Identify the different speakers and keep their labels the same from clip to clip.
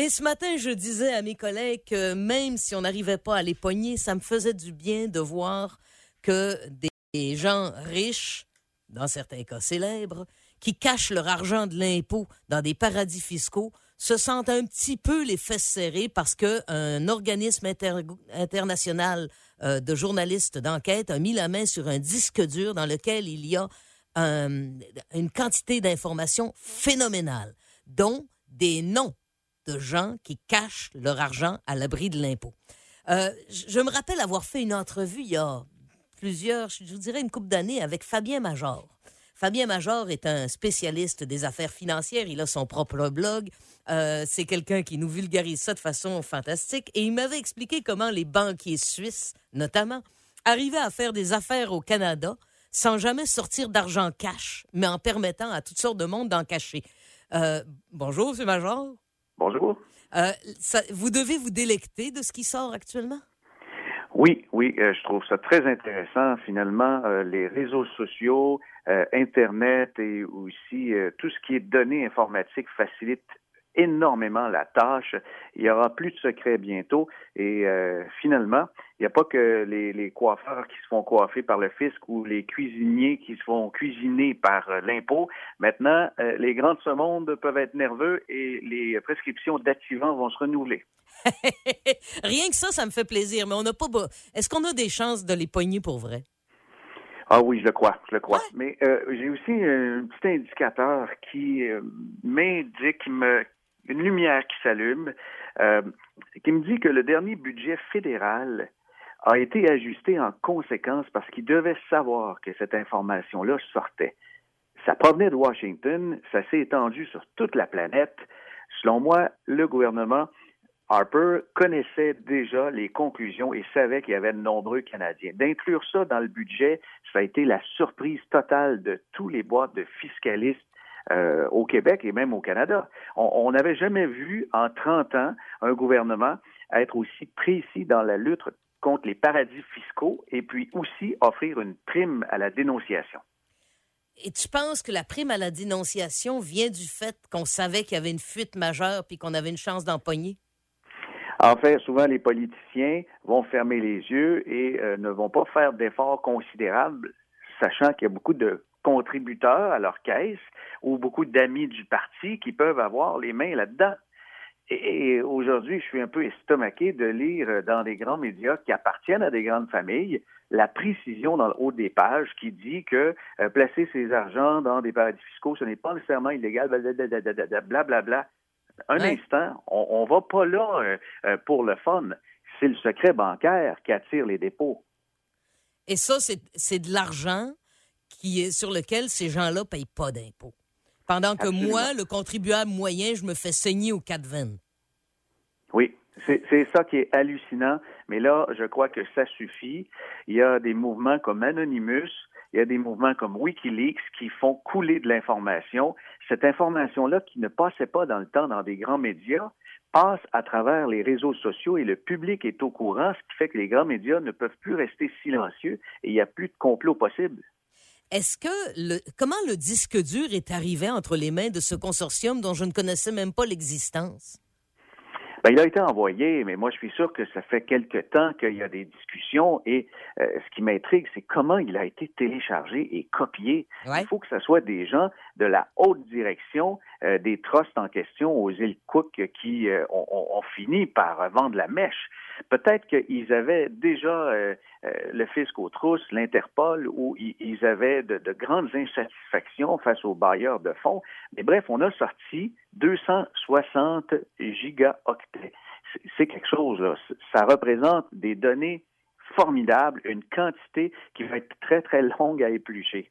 Speaker 1: Et ce matin, je disais à mes collègues que même si on n'arrivait pas à les pogner, ça me faisait du bien de voir que des gens riches, dans certains cas célèbres, qui cachent leur argent de l'impôt dans des paradis fiscaux, se sentent un petit peu les fesses serrées parce qu'un organisme international euh, de journalistes d'enquête a mis la main sur un disque dur dans lequel il y a une quantité d'informations phénoménales, dont des noms de gens qui cachent leur argent à l'abri de l'impôt. Euh, je me rappelle avoir fait une entrevue il y a plusieurs, je vous dirais une couple d'années, avec Fabien Major. Fabien Major est un spécialiste des affaires financières. Il a son propre blog. Euh, c'est quelqu'un qui nous vulgarise ça de façon fantastique. Et il m'avait expliqué comment les banquiers suisses, notamment, arrivaient à faire des affaires au Canada sans jamais sortir d'argent cash, mais en permettant à toutes sortes de monde d'en cacher. Euh, bonjour, M. Major.
Speaker 2: Bonjour.
Speaker 1: Euh, vous devez vous délecter de ce qui sort actuellement?
Speaker 2: Oui, oui, euh, je trouve ça très intéressant. Finalement, euh, les réseaux sociaux, Internet et aussi tout ce qui est données informatiques facilite énormément la tâche. Il y aura plus de secrets bientôt. Et euh, finalement, il n'y a pas que les, coiffeurs qui se font coiffer par le fisc ou les cuisiniers qui se font cuisiner par euh, l'impôt. Maintenant, euh, les grands de ce monde peuvent être nerveux et les prescriptions d'activants vont se renouveler.
Speaker 1: Rien que ça, ça me fait plaisir. Mais on n'a pas. Est-ce qu'on a des chances de les pogner pour vrai?
Speaker 2: Ah oui, je le crois, je le crois. Mais j'ai aussi un petit indicateur qui m'indique, me une lumière qui s'allume, euh, qui me dit que le dernier budget fédéral a été ajusté en conséquence parce qu'il devait savoir que cette information-là sortait. Ça provenait de Washington, ça s'est étendu sur toute la planète. Selon moi, le gouvernement Harper connaissait déjà les conclusions et savait qu'il y avait de nombreux Canadiens. D'inclure ça dans le budget, ça a été la surprise totale de tous les boîtes de fiscalistes euh, au Québec et même au Canada. On n'avait jamais vu en 30 ans un gouvernement être aussi précis dans la lutte contre les paradis fiscaux et puis aussi offrir une prime à la dénonciation.
Speaker 1: Et tu penses que la prime à la dénonciation vient du fait qu'on savait qu'il y avait une fuite majeure puis qu'on avait une chance d'empoigner?
Speaker 2: En fait, souvent, les politiciens vont fermer les yeux et euh, ne vont pas faire d'efforts considérables, sachant qu'il y a beaucoup de contributeurs à leur caisse ou beaucoup d'amis du parti qui peuvent avoir les mains là-dedans. Et, aujourd'hui, je suis un peu estomaqué de lire dans des grands médias qui appartiennent à des grandes familles la précision dans le haut des pages qui dit que euh, placer ses argents dans des paradis fiscaux, ce n'est pas nécessairement illégal, blablabla. Bla, Un instant, on ne va pas là euh, euh, pour le fun. C'est le secret bancaire qui attire les dépôts.
Speaker 1: Et ça, c'est de l'argent qui est, sur lequel ces gens-là ne payent pas d'impôts. Pendant que moi, le contribuable moyen, je me fais saigner au 4
Speaker 2: Oui, c'est ça qui est hallucinant. Mais là, je crois que ça suffit. Il y a des mouvements comme Anonymous, il y a des mouvements comme Wikileaks qui font couler de l'information. Cette information-là qui ne passait pas dans le temps dans des grands médias passe à travers les réseaux sociaux et le public est au courant, ce qui fait que les grands médias ne peuvent plus rester silencieux et il n'y a plus de complot possible.
Speaker 1: Est-ce que le, comment le disque dur est arrivé entre les mains de ce consortium dont je ne connaissais même pas l'existence?
Speaker 2: Ben, il a été envoyé, mais moi, je suis sûr que ça fait quelque temps qu'il y a des discussions et euh, ce qui m'intrigue, c'est comment il a été téléchargé et copié. Il faut que ce soit des gens de la haute direction euh, des trusts en question aux îles Cook qui euh, ont, fini par vendre la mèche. Peut-être qu'ils avaient déjà le fisc aux trousses, l'Interpol, où ils avaient de, de grandes insatisfactions face aux bailleurs de fonds. Mais bref, on a sorti 260 gigaoctets. C'est quelque chose, là. Ça représente des données formidables, une quantité qui va être très, très longue à éplucher.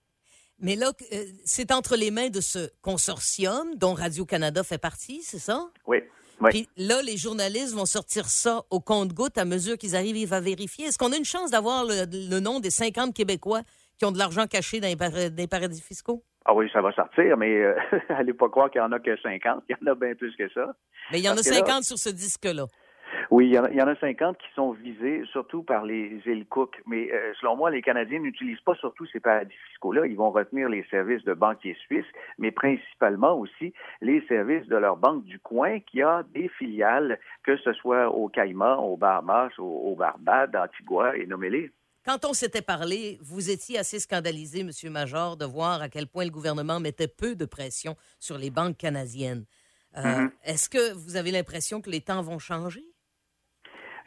Speaker 1: Mais là, euh, c'est entre les mains de ce consortium dont Radio-Canada fait partie, c'est ça?
Speaker 2: Oui. Oui.
Speaker 1: Puis là, les journalistes vont sortir ça au compte-goutte à mesure qu'ils arrivent à vérifier. Est-ce qu'on a une chance d'avoir le, nom des 50 Québécois qui ont de l'argent caché dans les, paradis fiscaux?
Speaker 2: Ah oui, ça va sortir, mais euh, allez pas croire qu'il n'y en a que 50. Il y en a bien plus que ça.
Speaker 1: Mais il y en a 50 sur ce disque-là.
Speaker 2: Oui, il y, en a, 50 qui sont visés, surtout par les îles Cook. Mais euh, selon moi, les Canadiens n'utilisent pas surtout ces paradis fiscaux-là. Ils vont retenir les services de banquiers suisses, mais principalement aussi les services de leur banque du coin qui a des filiales, que ce soit au Caïman, au Bahamas, au, au Barbade, Antigua et nommez
Speaker 1: Quand on s'était parlé, vous étiez assez scandalisé, Monsieur Major, de voir à quel point le gouvernement mettait peu de pression sur les banques canadiennes. Euh, mm-hmm. Est-ce que vous avez l'impression que les temps vont changer?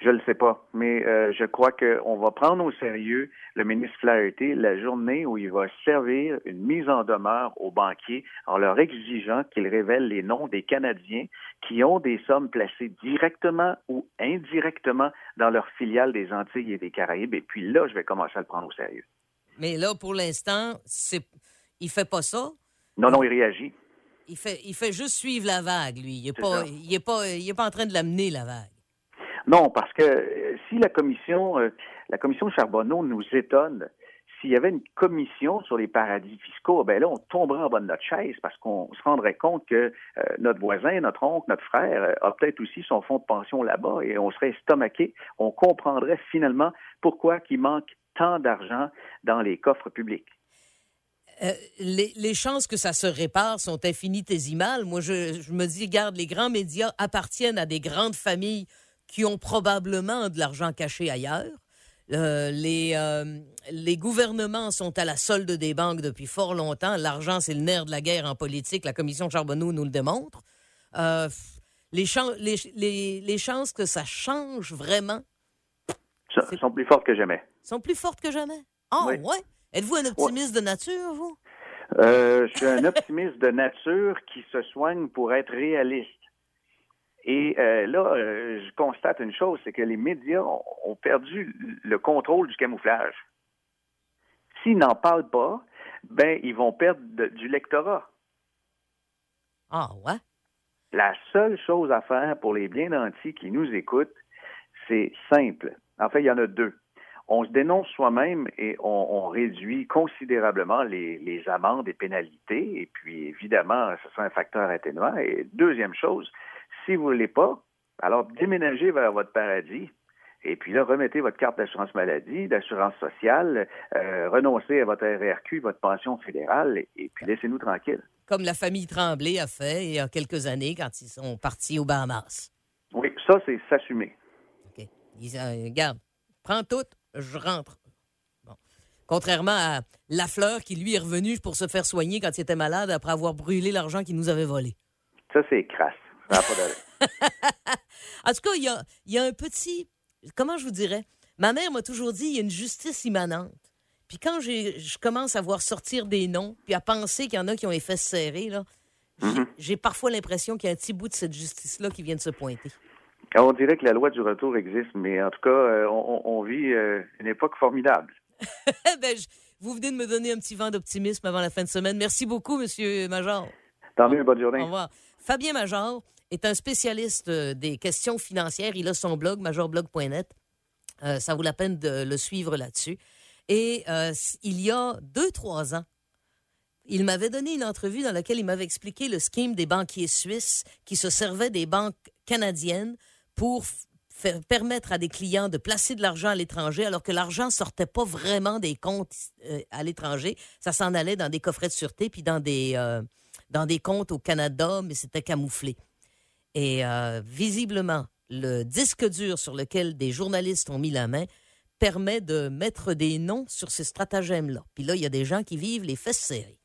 Speaker 2: Je ne le sais pas, mais euh, je crois qu'on va prendre au sérieux le ministre Flaherty la journée où il va servir une mise en demeure aux banquiers en leur exigeant qu'ils révèlent les noms des Canadiens qui ont des sommes placées directement ou indirectement dans leur filiale des Antilles et des Caraïbes. Et puis là, je vais commencer à le prendre au sérieux.
Speaker 1: Mais là, pour l'instant, c'est... il fait pas ça?
Speaker 2: Non, non, il réagit.
Speaker 1: Il fait, il fait juste suivre la vague, lui. Il n'est pas, il pas, il est pas en train de l'amener, la vague.
Speaker 2: Non, parce que euh, si la commission, euh, la Charbonneau nous étonne, s'il y avait une commission sur les paradis fiscaux, ben là, on tomberait en bas de notre chaise parce qu'on se rendrait compte que euh, notre voisin, notre oncle, notre frère a peut-être aussi son fonds de pension là-bas et on serait estomaqué. On comprendrait finalement pourquoi il manque tant d'argent dans les coffres publics.
Speaker 1: les, chances que ça se répare sont infinitésimales. Moi, je, je me dis, regarde, les grands médias appartiennent à des grandes familles qui ont probablement de l'argent caché ailleurs. Euh, les, euh, les gouvernements sont à la solde des banques depuis fort longtemps. L'argent, c'est le nerf de la guerre en politique. La commission Charbonneau nous le démontre. Euh, les, les, les, chances que ça change vraiment
Speaker 2: sont plus fortes que jamais.
Speaker 1: Sont plus fortes que jamais. Ah, ouais. Êtes-vous un optimiste de nature, vous?
Speaker 2: je suis un optimiste de nature qui se soigne pour être réaliste. Et euh, là, euh, je constate une chose, c'est que les médias ont, perdu le contrôle du camouflage. S'ils n'en parlent pas, ben ils vont perdre du lectorat.
Speaker 1: Ah ouais?
Speaker 2: La seule chose à faire pour les bien nantis qui nous écoutent, c'est simple. En fait, il y en a deux. On se dénonce soi-même et on, réduit considérablement les, les, amendes et pénalités. Et puis, évidemment, ce sera un facteur atténuant. Et deuxième chose, si vous ne voulez pas, alors déménagez vers votre paradis. Et puis là, remettez votre carte d'assurance maladie, d'assurance sociale, euh, renoncez à votre RRQ, votre pension fédérale, et, puis laissez-nous tranquilles.
Speaker 1: Comme la famille Tremblay a fait il y a quelques années quand ils sont partis aux Bahamas.
Speaker 2: Oui, ça, c'est s'assumer.
Speaker 1: OK. Ils, euh, regarde, prends tout, je rentre. Contrairement à Lafleur qui, lui, est revenu pour se faire soigner quand il était malade après avoir brûlé l'argent qu'il nous avait volé.
Speaker 2: Ça, c'est crasse.
Speaker 1: en tout cas, il y a, un petit. Comment je vous dirais? Ma mère m'a toujours dit il y a une justice immanente. Puis quand je commence à voir sortir des noms, puis à penser qu'il y en a qui ont les fesses serrées, là, j'ai mm-hmm. parfois l'impression qu'il y a un petit bout de cette justice-là qui vient de se pointer.
Speaker 2: On dirait que la loi du retour existe, mais en tout cas, euh, on, vit euh, une époque formidable.
Speaker 1: ben, vous venez de me donner un petit vent d'optimisme avant la fin de semaine. Merci beaucoup, Monsieur Major.
Speaker 2: Tant mieux, bonne journée.
Speaker 1: Au revoir. Fabien Major, est un spécialiste euh, des questions financières. Il a son blog, majorblog.net. Euh, ça vaut la peine de le suivre là-dessus. Et euh, il y a deux, trois ans, il m'avait donné une entrevue dans laquelle il m'avait expliqué le scheme des banquiers suisses qui se servaient des banques canadiennes pour permettre à des clients de placer de l'argent à l'étranger alors que l'argent sortait pas vraiment des comptes à l'étranger. Ça s'en allait dans des coffrets de sûreté puis dans des, dans des comptes au Canada, mais c'était camouflé. Et euh, visiblement, le disque dur sur lequel des journalistes ont mis la main permet de mettre des noms sur ces stratagèmes-là. Puis là, il y a des gens qui vivent les fesses serrées.